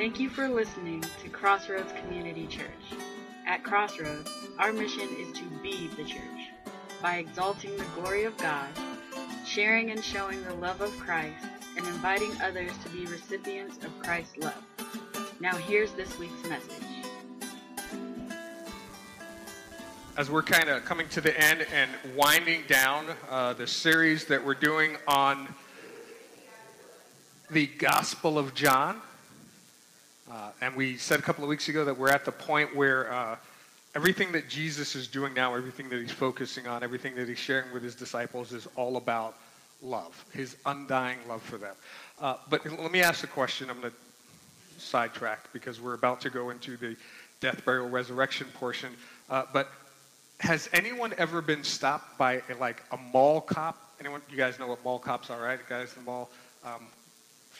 Thank you for listening to Crossroads Community Church. At Crossroads, our mission is to be the church by exalting the glory of God, sharing and showing the love of Christ, and inviting others to be recipients of Christ's love. Now, here's this week's message. As we're kind of coming to the end and winding down uh, the series that we're doing on the Gospel of John, uh, and we said a couple of weeks ago that we're at the point where uh, everything that Jesus is doing now, everything that he's focusing on, everything that he's sharing with his disciples is all about love, his undying love for them. Uh, but let me ask a question. I'm going to sidetrack because we're about to go into the death, burial, resurrection portion. Uh, but has anyone ever been stopped by a, like a mall cop? Anyone? You guys know what mall cops are, right? Guys in the mall. Um,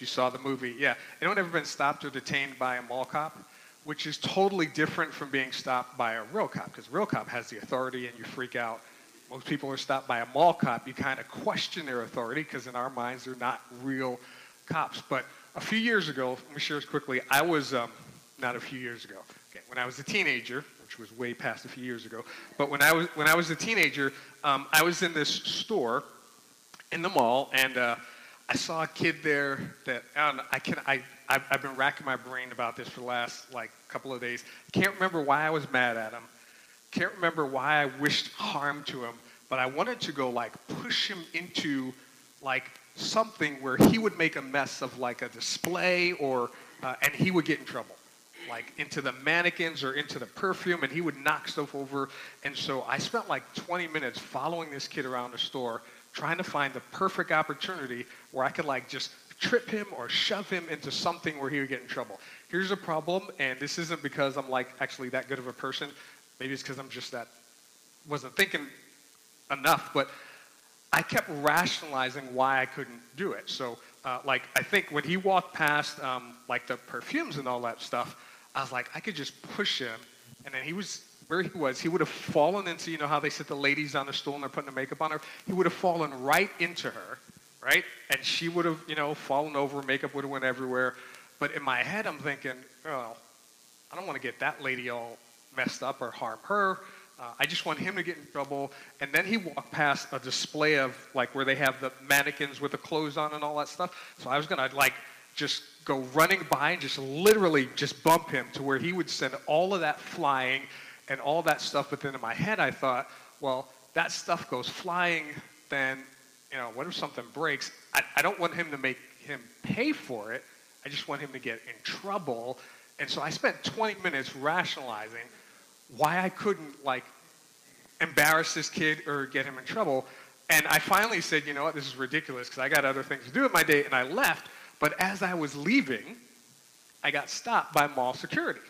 you saw the movie, yeah. Anyone ever been stopped or detained by a mall cop? Which is totally different from being stopped by a real cop, because real cop has the authority and you freak out. Most people are stopped by a mall cop. You kind of question their authority because in our minds they're not real cops. But a few years ago, let me share this quickly. I was um, not a few years ago. Okay, when I was a teenager, which was way past a few years ago, but when I was when I was a teenager, um, I was in this store in the mall, and uh, I saw a kid there that I, know, I can I I've, I've, been racking my brain about this for the last like couple of days. Can't remember why I was mad at him. Can't remember why I wished harm to him. But I wanted to go like push him into like something where he would make a mess of like a display or uh, and he would get in trouble like into the mannequins or into the perfume and he would knock stuff over and so i spent like 20 minutes following this kid around the store trying to find the perfect opportunity where I could like just trip him or shove him into something where he would get in trouble. Here's a problem, and this isn't because I'm like actually that good of a person. Maybe it's because I'm just that wasn't thinking enough, but I kept rationalizing why I couldn't do it. So, uh, like, I think when he walked past, um, like the perfumes and all that stuff, I was like, I could just push him, and then he was where he was, he would have fallen into, you know how they sit the ladies on the stool and they're putting the makeup on her? He would have fallen right into her, right? And she would have, you know, fallen over, makeup would have went everywhere. But in my head, I'm thinking, well, I don't want to get that lady all messed up or harm her. Uh, I just want him to get in trouble. And then he walked past a display of like where they have the mannequins with the clothes on and all that stuff. So I was gonna like just go running by and just literally just bump him to where he would send all of that flying and all that stuff within my head, I thought, well, that stuff goes flying, then, you know, what if something breaks? I, I don't want him to make him pay for it. I just want him to get in trouble. And so I spent 20 minutes rationalizing why I couldn't, like, embarrass this kid or get him in trouble. And I finally said, you know what, this is ridiculous because I got other things to do with my day, and I left. But as I was leaving, I got stopped by mall security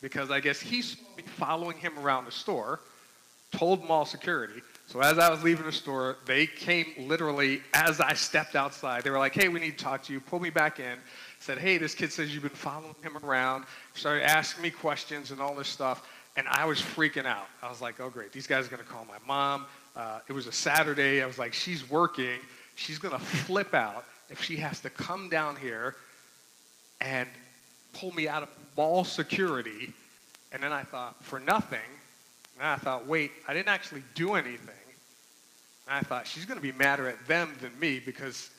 because I guess he's following him around the store, told mall security. So as I was leaving the store, they came literally as I stepped outside. They were like, hey, we need to talk to you. Pull me back in. Said, hey, this kid says you've been following him around. Started asking me questions and all this stuff. And I was freaking out. I was like, oh, great. These guys are going to call my mom. Uh, it was a Saturday. I was like, she's working. She's going to flip out if she has to come down here and pull me out of mall security. And then I thought, for nothing. And I thought, wait, I didn't actually do anything. And I thought, she's going to be madder at them than me because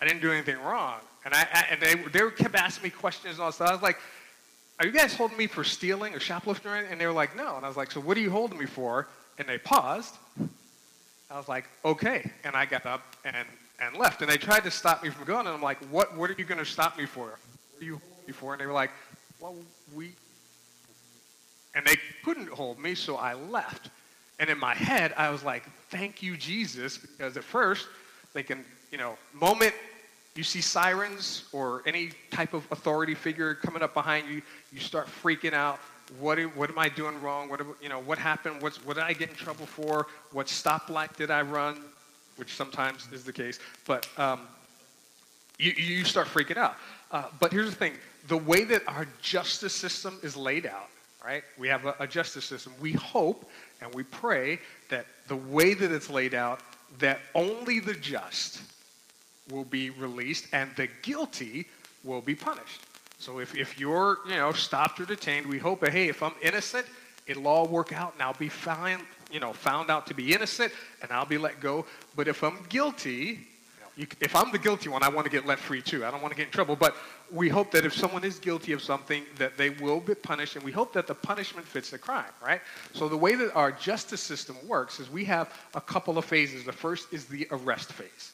I didn't do anything wrong. And, I, I and they, they kept asking me questions and all stuff. I was like, are you guys holding me for stealing or shoplifting? And they were like, no. And I was like, so what are you holding me for? And they paused. I was like, okay. And I got up and, and left. And they tried to stop me from going. And I'm like, what, what are you going to stop me for? Before, and they were like, well, we, and they couldn't hold me, so I left. And in my head, I was like, thank you, Jesus, because at first, thinking, you know, moment you see sirens or any type of authority figure coming up behind you, you start freaking out. What, what am I doing wrong? What, you know, what happened? What's, what did I get in trouble for? What stoplight did I run? Which sometimes is the case. But um, you, you start freaking out. Uh, but here's the thing the way that our justice system is laid out, right? We have a, a justice system. We hope and we pray that the way that it's laid out, that only the just will be released and the guilty will be punished. So if, if you're, you know, stopped or detained, we hope hey, if I'm innocent, it'll all work out and I'll be found, you know, found out to be innocent and I'll be let go. But if I'm guilty, you, if I'm the guilty one, I want to get let free too. I don't want to get in trouble. But we hope that if someone is guilty of something, that they will be punished, and we hope that the punishment fits the crime, right? So the way that our justice system works is we have a couple of phases. The first is the arrest phase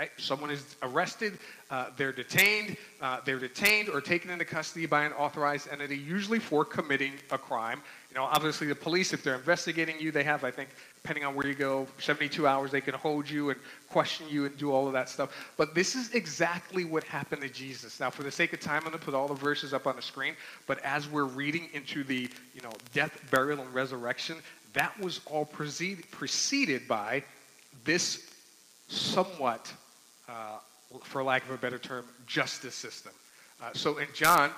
right? Someone is arrested, uh, they're detained, uh, they're detained or taken into custody by an authorized entity, usually for committing a crime. You know, obviously the police, if they're investigating you, they have, I think, depending on where you go, 72 hours they can hold you and question you and do all of that stuff. But this is exactly what happened to Jesus. Now, for the sake of time, I'm going to put all the verses up on the screen. But as we're reading into the, you know, death, burial, and resurrection, that was all preceded, by this somewhat, for lack of a better term, justice system. Uh, so in John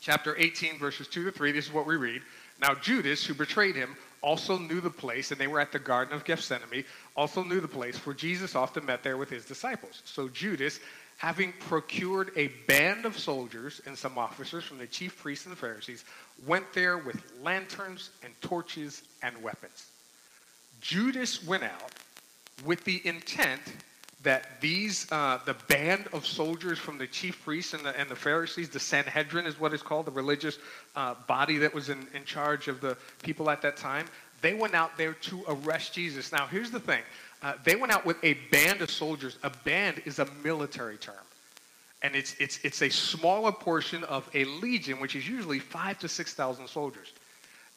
chapter 18, verses 2 to 3, this is what we read. Now Judas, who betrayed him, also knew the place, and they were at the Garden of Gethsemane, also knew the place, for Jesus often met there with his disciples. So Judas, having procured a band of soldiers and some officers from the chief priests and the Pharisees, went there with lanterns and torches and weapons. Judas went out with the intent that these, uh, the band of soldiers from the chief priests and the, and the Pharisees, the Sanhedrin is what it's called, the religious uh, body that was in, in charge of the people at that time, they went out there to arrest Jesus. Now, here's the thing uh, they went out with a band of soldiers. A band is a military term. And it's, it's, it's a smaller portion of a legion, which is usually five to 6,000 soldiers.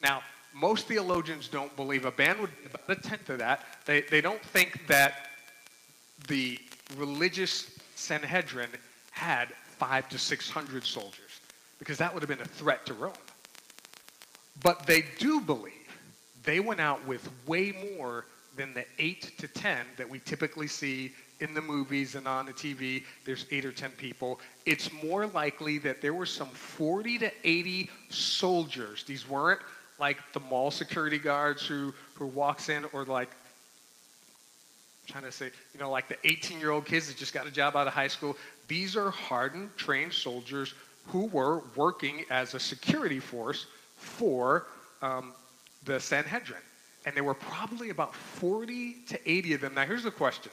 Now, most theologians don't believe a band would be about a tenth of that. They, they don't think that the religious Sanhedrin had five to 600 soldiers because that would have been a threat to Rome. But they do believe they went out with way more than the eight to 10 that we typically see in the movies and on the TV. There's eight or 10 people. It's more likely that there were some 40 to 80 soldiers. These weren't like the mall security guards who, who walks in or like I'm trying to say, you know, like the 18 year old kids that just got a job out of high school. These are hardened, trained soldiers who were working as a security force for um, the Sanhedrin. And there were probably about 40 to 80 of them. Now, here's the question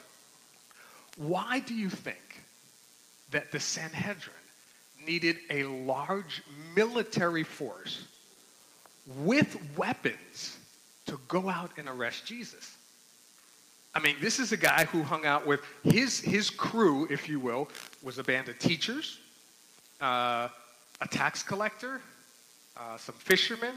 Why do you think that the Sanhedrin needed a large military force with weapons to go out and arrest Jesus. I mean, this is a guy who hung out with his, his crew, if you will, was a band of teachers, uh, a tax collector, uh, some fishermen.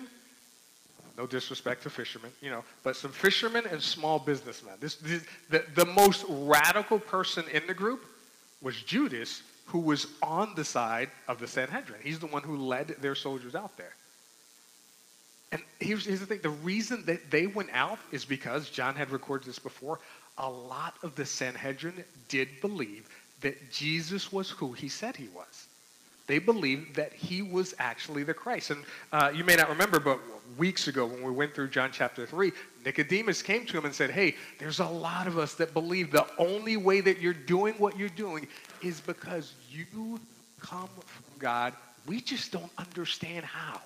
No disrespect to fishermen, you know, but some fishermen and small businessmen. This, this the, the most radical person in the group was Judas, who was on the side of the Sanhedrin. He's the one who led their soldiers out there. And here's, here's the thing the reason that they went out is because, John had recorded this before, a lot of the Sanhedrin did believe that Jesus was who he said he was. They believed that he was actually the Christ. And uh, you may not remember, but weeks ago when we went through John chapter 3, Nicodemus came to him and said, Hey, there's a lot of us that believe the only way that you're doing what you're doing is because you come from God. We just don't understand how.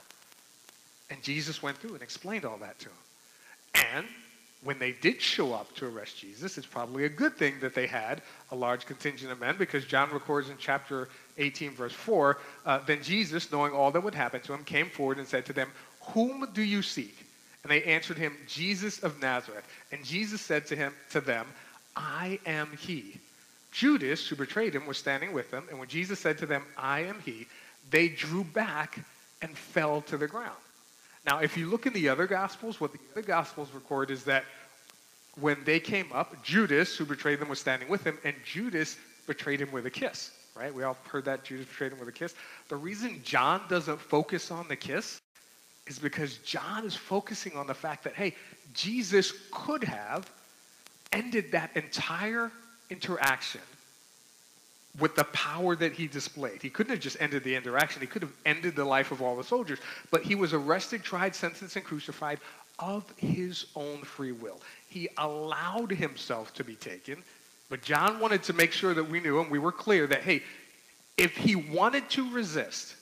And Jesus went through and explained all that to them. And when they did show up to arrest Jesus, it's probably a good thing that they had a large contingent of men because John records in chapter 18, verse 4 uh, Then Jesus, knowing all that would happen to him, came forward and said to them, Whom do you seek? And they answered him, Jesus of Nazareth. And Jesus said to him to them, I am he. Judas, who betrayed him, was standing with them, and when Jesus said to them, I am he, they drew back and fell to the ground. Now, if you look in the other Gospels, what the other Gospels record is that when they came up, Judas, who betrayed them, was standing with him, and Judas betrayed him with a kiss, right? We all heard that Judas betrayed him with a kiss. The reason John doesn't focus on the kiss is because John is focusing on the fact that, hey, Jesus could have ended that entire interaction with the power that he displayed. He couldn't have just ended the interaction, he could have ended the life of all the soldiers. But he was arrested, tried, sentenced, and crucified of his own free will. He allowed himself to be taken, but John wanted to make sure that we knew and we were clear that, hey, if he wanted to resist,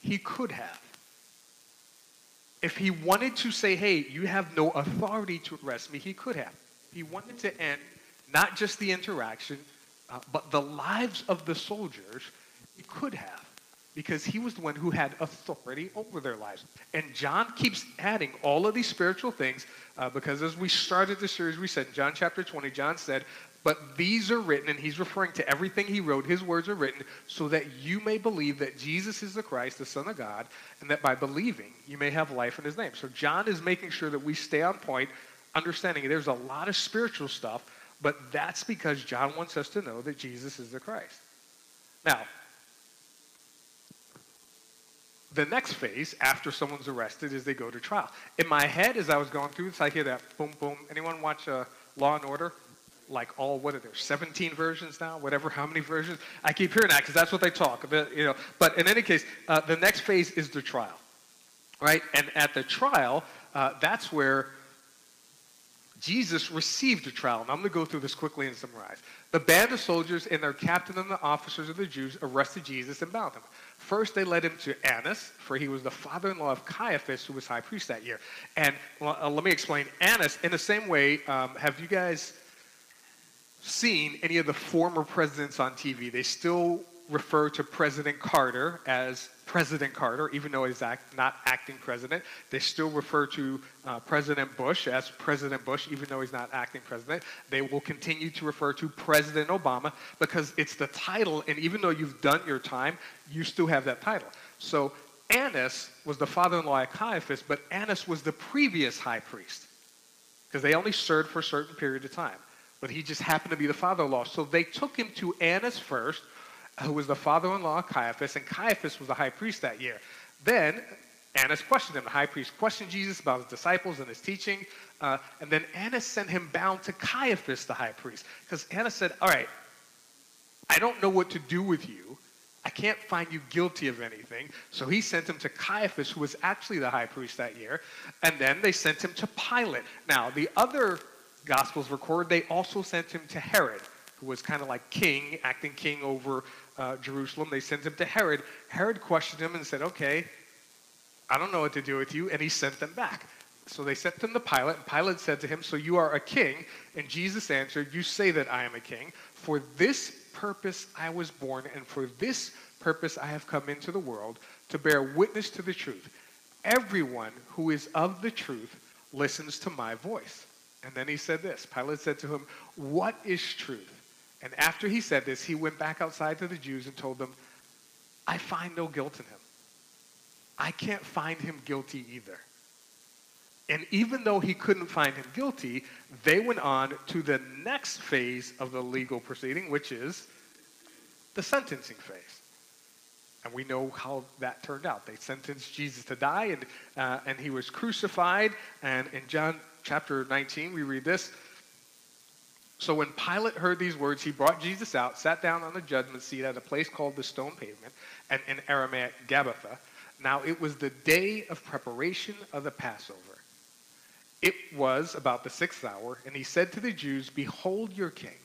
he could have. If he wanted to say, hey, you have no authority to arrest me, he could have. He wanted to end not just the interaction, uh, but the lives of the soldiers, he could have. Because he was the one who had authority over their lives. And John keeps adding all of these spiritual things uh, because as we started the series, we said John chapter 20, John said, but these are written, and he's referring to everything he wrote. His words are written so that you may believe that Jesus is the Christ, the Son of God, and that by believing you may have life in his name. So John is making sure that we stay on point, understanding there's a lot of spiritual stuff, but that's because John wants us to know that Jesus is the Christ. Now, the next phase after someone's arrested is they go to trial. In my head, as I was going through this, I hear that boom, boom. Anyone watch uh, Law and Order? like all what are there 17 versions now whatever how many versions i keep hearing that because that's what they talk about you know but in any case uh, the next phase is the trial right and at the trial uh, that's where jesus received a trial and i'm going to go through this quickly and summarize the band of soldiers and their captain and the officers of the jews arrested jesus and bound him First, they led him to Annas, for he was the father in law of Caiaphas, who was high priest that year. And uh, let me explain Annas, in the same way, um, have you guys seen any of the former presidents on TV. They still refer to President Carter as President Carter, even though he's act, not acting president. They still refer to uh, President Bush as President Bush, even though he's not acting president. They will continue to refer to President Obama because it's the title, and even though you've done your time, you still have that title. So Annas was the father-in-law of Caiaphas, but Annas was the previous high priest because they only served for a certain period of time but he just happened to be the father-in-law. So they took him to Annas first, who was the father-in-law of Caiaphas, and Caiaphas was the high priest that year. Then Annas questioned him. The high priest questioned Jesus about his disciples and his teaching. Uh, and then Annas sent him bound to Caiaphas, the high priest. Because Annas said, All right, I don't know what to do with you. I can't find you guilty of anything. So he sent him to Caiaphas, who was actually the high priest that year. And then they sent him to Pilate. Now, the other Gospels record, they also sent him to Herod, who was kind of like king, acting king over uh, Jerusalem. They sent him to Herod. Herod questioned him and said, Okay, I don't know what to do with you. And he sent them back. So they sent them to Pilate. And Pilate said to him, So you are a king? And Jesus answered, You say that I am a king. For this purpose I was born, and for this purpose I have come into the world, to bear witness to the truth. Everyone who is of the truth listens to my voice. And then he said this Pilate said to him, What is truth? And after he said this, he went back outside to the Jews and told them, I find no guilt in him. I can't find him guilty either. And even though he couldn't find him guilty, they went on to the next phase of the legal proceeding, which is the sentencing phase. And we know how that turned out. They sentenced Jesus to die, and, uh, and he was crucified. And in John chapter 19, we read this. So when Pilate heard these words, he brought Jesus out, sat down on the judgment seat at a place called the Stone Pavement, and in Aramaic, Gabbatha. Now it was the day of preparation of the Passover. It was about the sixth hour, and he said to the Jews, Behold your king.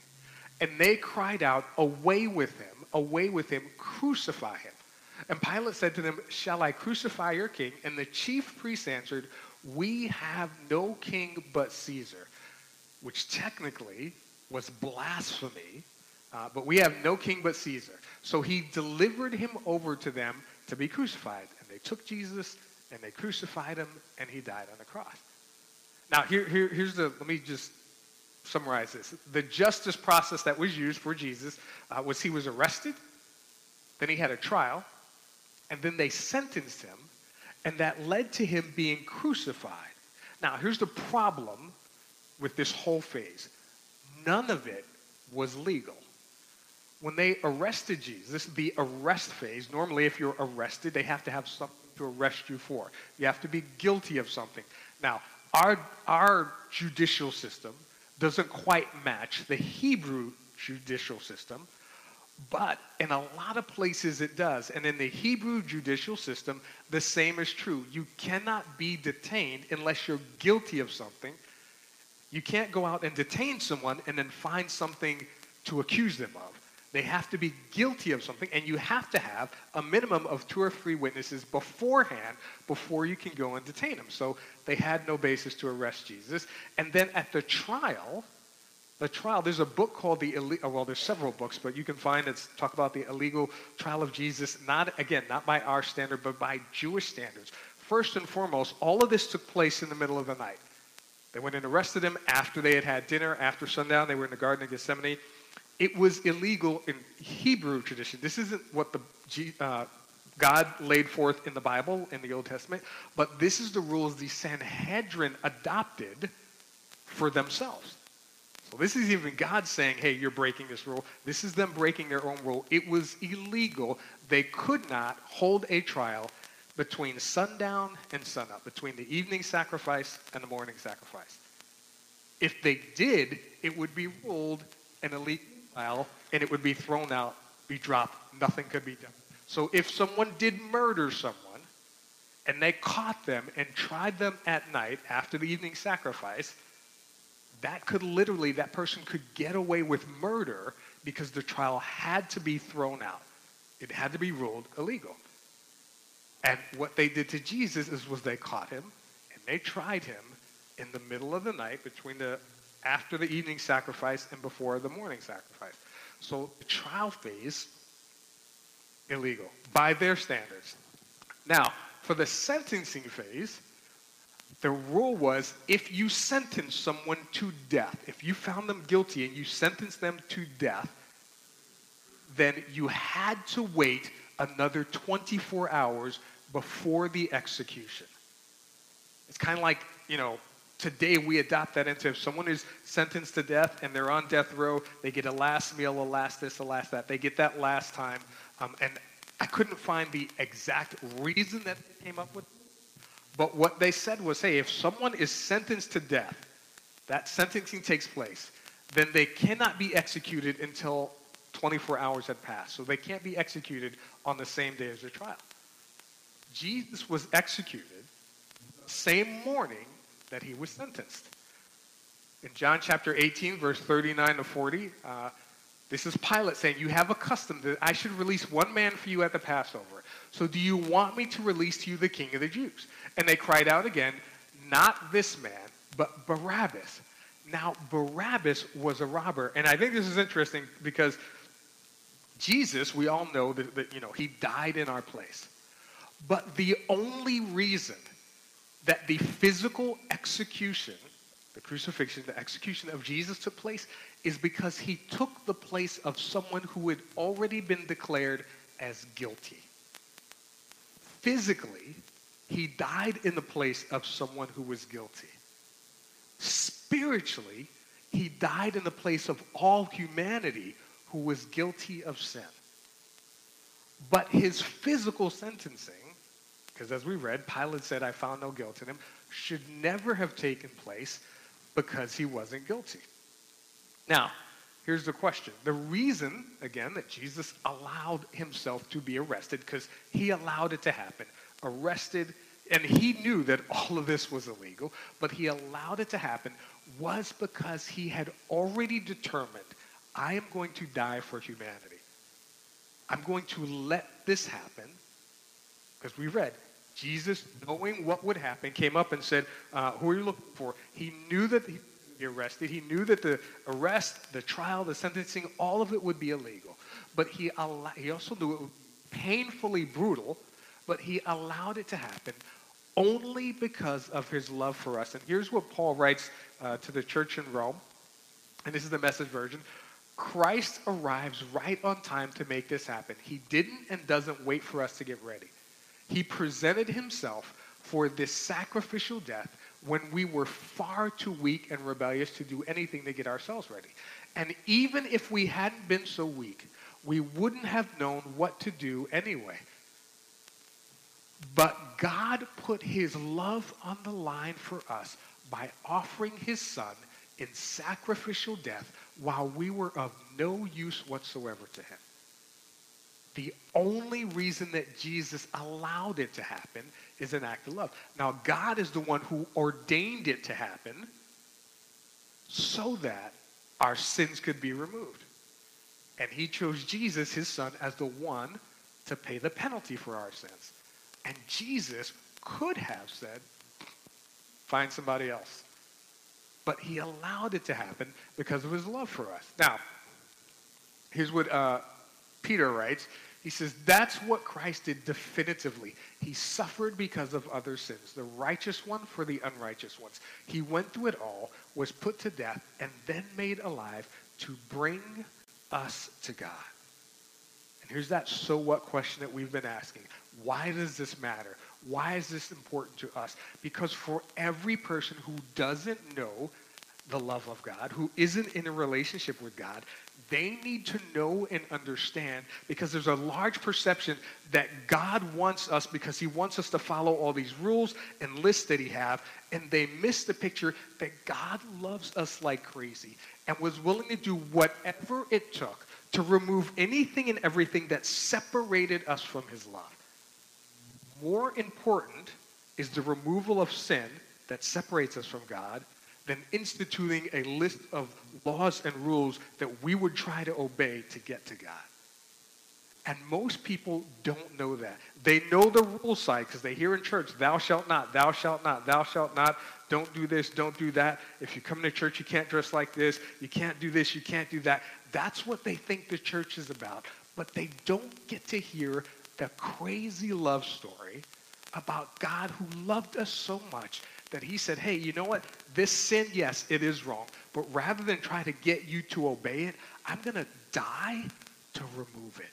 And they cried out, Away with him, away with him, crucify him. And Pilate said to them, Shall I crucify your king? And the chief priests answered, we have no king but Caesar, which technically was blasphemy, uh, but we have no king but Caesar. So he delivered him over to them to be crucified. And they took Jesus and they crucified him and he died on the cross. Now, here, here, here's the, let me just summarize this. The justice process that was used for Jesus uh, was he was arrested, then he had a trial, and then they sentenced him, and that led to him being crucified. Now, here's the problem with this whole phase none of it was legal. When they arrested Jesus, this is the arrest phase. Normally, if you're arrested, they have to have something to arrest you for. You have to be guilty of something. Now, our, our judicial system doesn't quite match the Hebrew judicial system but in a lot of places it does. And in the Hebrew judicial system, the same is true. You cannot be detained unless you're guilty of something. You can't go out and detain someone and then find something to accuse them of. They have to be guilty of something, and you have to have a minimum of two or three witnesses beforehand before you can go and detain them. So they had no basis to arrest Jesus. And then at the trial, the trial, there's a book called the, uh, well, there's several books, but you can find it's talk about the illegal trial of Jesus, not, again, not by our standard, but by Jewish standards. First and foremost, all of this took place in the middle of the night. They went and arrested him after they had had dinner, after sundown. They were in the Garden of Gethsemane. It was illegal in Hebrew tradition. This isn't what the uh, God laid forth in the Bible, in the Old Testament, but this is the rules the Sanhedrin adopted for themselves. So this is even God saying, hey, you're breaking this rule. This is them breaking their own rule. It was illegal. They could not hold a trial between sundown and sunup, between the evening sacrifice and the morning sacrifice. If they did, it would be ruled an illegal trial and it would be thrown out, be dropped. Nothing could be done. So if someone did murder someone and they caught them and tried them at night after the evening sacrifice, that could literally, that person could get away with murder because the trial had to be thrown out. It had to be ruled illegal. And what they did to Jesus is was they caught him and they tried him in the middle of the night between the after the evening sacrifice and before the morning sacrifice. So the trial phase illegal by their standards. Now, for the sentencing phase, the rule was if you sentence someone to death, if you found them guilty and you sentenced them to death, then you had to wait another 24 hours before the execution. It's kind of like, you know, today we adopt that into if someone is sentenced to death and they're on death row, they get a last meal, a last this, a last that. They get that last time. Um, and I couldn't find the exact reason that they came up with. But what they said was, hey, if someone is sentenced to death, that sentencing takes place, then they cannot be executed until 24 hours had passed. So they can't be executed on the same day as their trial. Jesus was executed the same morning that he was sentenced. In John chapter 18, verse 39 to 40, uh, this is Pilate saying, You have a custom that I should release one man for you at the Passover. So do you want me to release to you the king of the Jews? And they cried out again, Not this man, but Barabbas. Now, Barabbas was a robber. And I think this is interesting because Jesus, we all know that, that you know, he died in our place. But the only reason that the physical execution, the crucifixion, the execution of Jesus took place is because he took the place of someone who had already been declared as guilty. Physically, he died in the place of someone who was guilty. Spiritually, he died in the place of all humanity who was guilty of sin. But his physical sentencing because as we read, Pilate said, I found no guilt in him, should never have taken place because he wasn't guilty. Now, here's the question. The reason, again, that Jesus allowed himself to be arrested, because he allowed it to happen, arrested, and he knew that all of this was illegal, but he allowed it to happen, was because he had already determined, I am going to die for humanity. I'm going to let this happen, because we read, Jesus, knowing what would happen, came up and said, uh, Who are you looking for? He knew that he would be arrested. He knew that the arrest, the trial, the sentencing, all of it would be illegal. But he, al- he also knew it would be painfully brutal, but he allowed it to happen only because of his love for us. And here's what Paul writes uh, to the church in Rome, and this is the message version. Christ arrives right on time to make this happen. He didn't and doesn't wait for us to get ready. He presented himself for this sacrificial death when we were far too weak and rebellious to do anything to get ourselves ready. And even if we hadn't been so weak, we wouldn't have known what to do anyway. But God put his love on the line for us by offering his son in sacrificial death while we were of no use whatsoever to him. The only reason that Jesus allowed it to happen is an act of love. Now, God is the one who ordained it to happen so that our sins could be removed. And he chose Jesus, his son, as the one to pay the penalty for our sins. And Jesus could have said, find somebody else. But he allowed it to happen because of his love for us. Now, here's what uh, Peter writes. He says, That's what Christ did definitively. He suffered because of other sins, the righteous one for the unrighteous ones. He went through it all, was put to death, and then made alive to bring us to God. And here's that so what question that we've been asking Why does this matter? Why is this important to us? Because for every person who doesn't know the love of God, who isn't in a relationship with God, they need to know and understand because there's a large perception that God wants us because he wants us to follow all these rules and lists that he have and they miss the picture that God loves us like crazy and was willing to do whatever it took to remove anything and everything that separated us from his love. More important is the removal of sin that separates us from God than instituting a list of laws and rules that we would try to obey to get to God. And most people don't know that. They know the rule side because they hear in church, thou shalt not, thou shalt not, thou shalt not, don't do this, don't do that. If you come to church, you can't dress like this, you can't do this, you can't do that. That's what they think the church is about. But they don't get to hear the crazy love story about God who loved us so much that he said, hey, you know what? This sin, yes, it is wrong. But rather than try to get you to obey it, I'm going to die to remove it.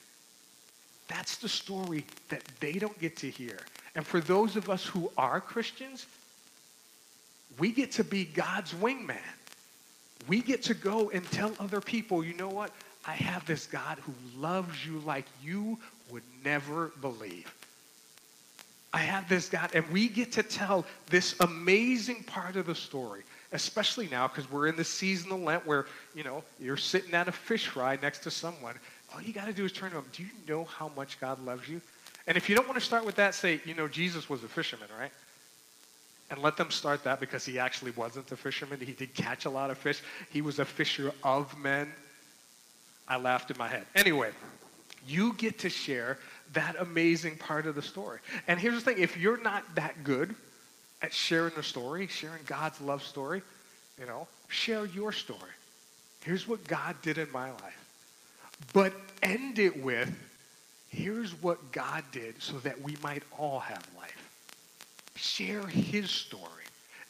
That's the story that they don't get to hear. And for those of us who are Christians, we get to be God's wingman. We get to go and tell other people, you know what? I have this God who loves you like you would never believe. I have this God, and we get to tell this amazing part of the story, especially now because we're in the season of Lent where, you know, you're sitting at a fish fry next to someone. All you got to do is turn to them. Do you know how much God loves you? And if you don't want to start with that, say, you know, Jesus was a fisherman, right? And let them start that because he actually wasn't a fisherman. He did catch a lot of fish. He was a fisher of men. I laughed in my head. Anyway, you get to share that amazing part of the story. And here's the thing if you're not that good at sharing the story, sharing God's love story, you know, share your story. Here's what God did in my life. But end it with here's what God did so that we might all have life. Share his story.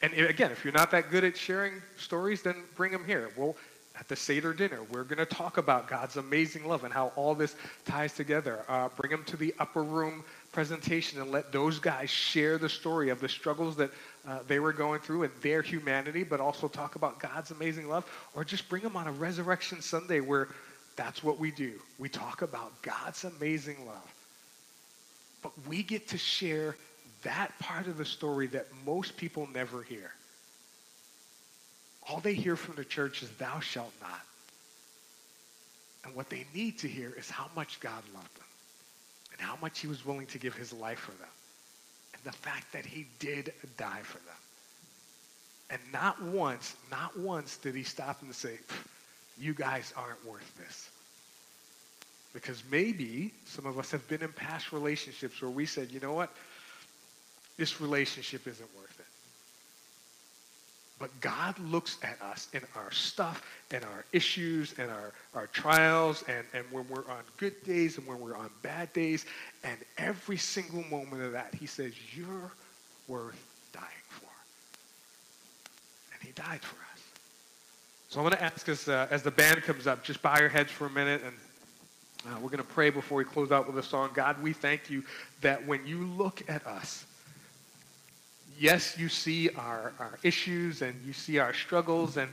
And again, if you're not that good at sharing stories, then bring them here. We'll at the Seder dinner. We're going to talk about God's amazing love and how all this ties together. Uh, bring them to the upper room presentation and let those guys share the story of the struggles that uh, they were going through and their humanity, but also talk about God's amazing love. Or just bring them on a Resurrection Sunday where that's what we do. We talk about God's amazing love. But we get to share that part of the story that most people never hear. All they hear from the church is, Thou shalt not. And what they need to hear is how much God loved them and how much He was willing to give His life for them and the fact that He did die for them. And not once, not once did He stop and say, You guys aren't worth this. Because maybe some of us have been in past relationships where we said, you know what? This relationship isn't worth it. But God looks at us in our stuff and our issues and our, our trials and, and when we're on good days and when we're on bad days. And every single moment of that, he says, You're worth dying for. And he died for us. So I'm going to ask us uh, as the band comes up, just bow your heads for a minute and uh, we're going to pray before we close out with a song. God, we thank you that when you look at us, yes, you see our, our issues and you see our struggles, and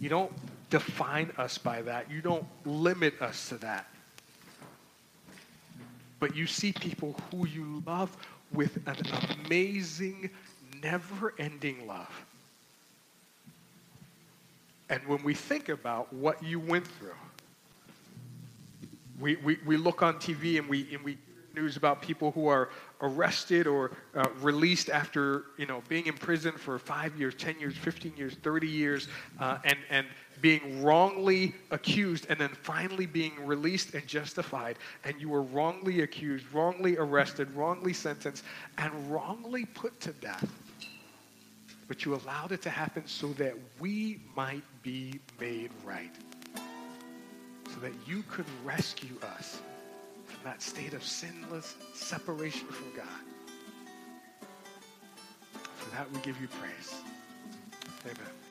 you don't define us by that. You don't limit us to that. But you see people who you love with an amazing, never ending love. And when we think about what you went through, we, we, we look on TV and we, and we news about people who are arrested or uh, released after you know being in prison for five years, ten years, fifteen years, thirty years, uh, and and being wrongly accused, and then finally being released and justified. And you were wrongly accused, wrongly arrested, wrongly sentenced, and wrongly put to death. But you allowed it to happen so that we might be made right. So that you could rescue us that state of sinless separation from God. For that we give you praise. Amen.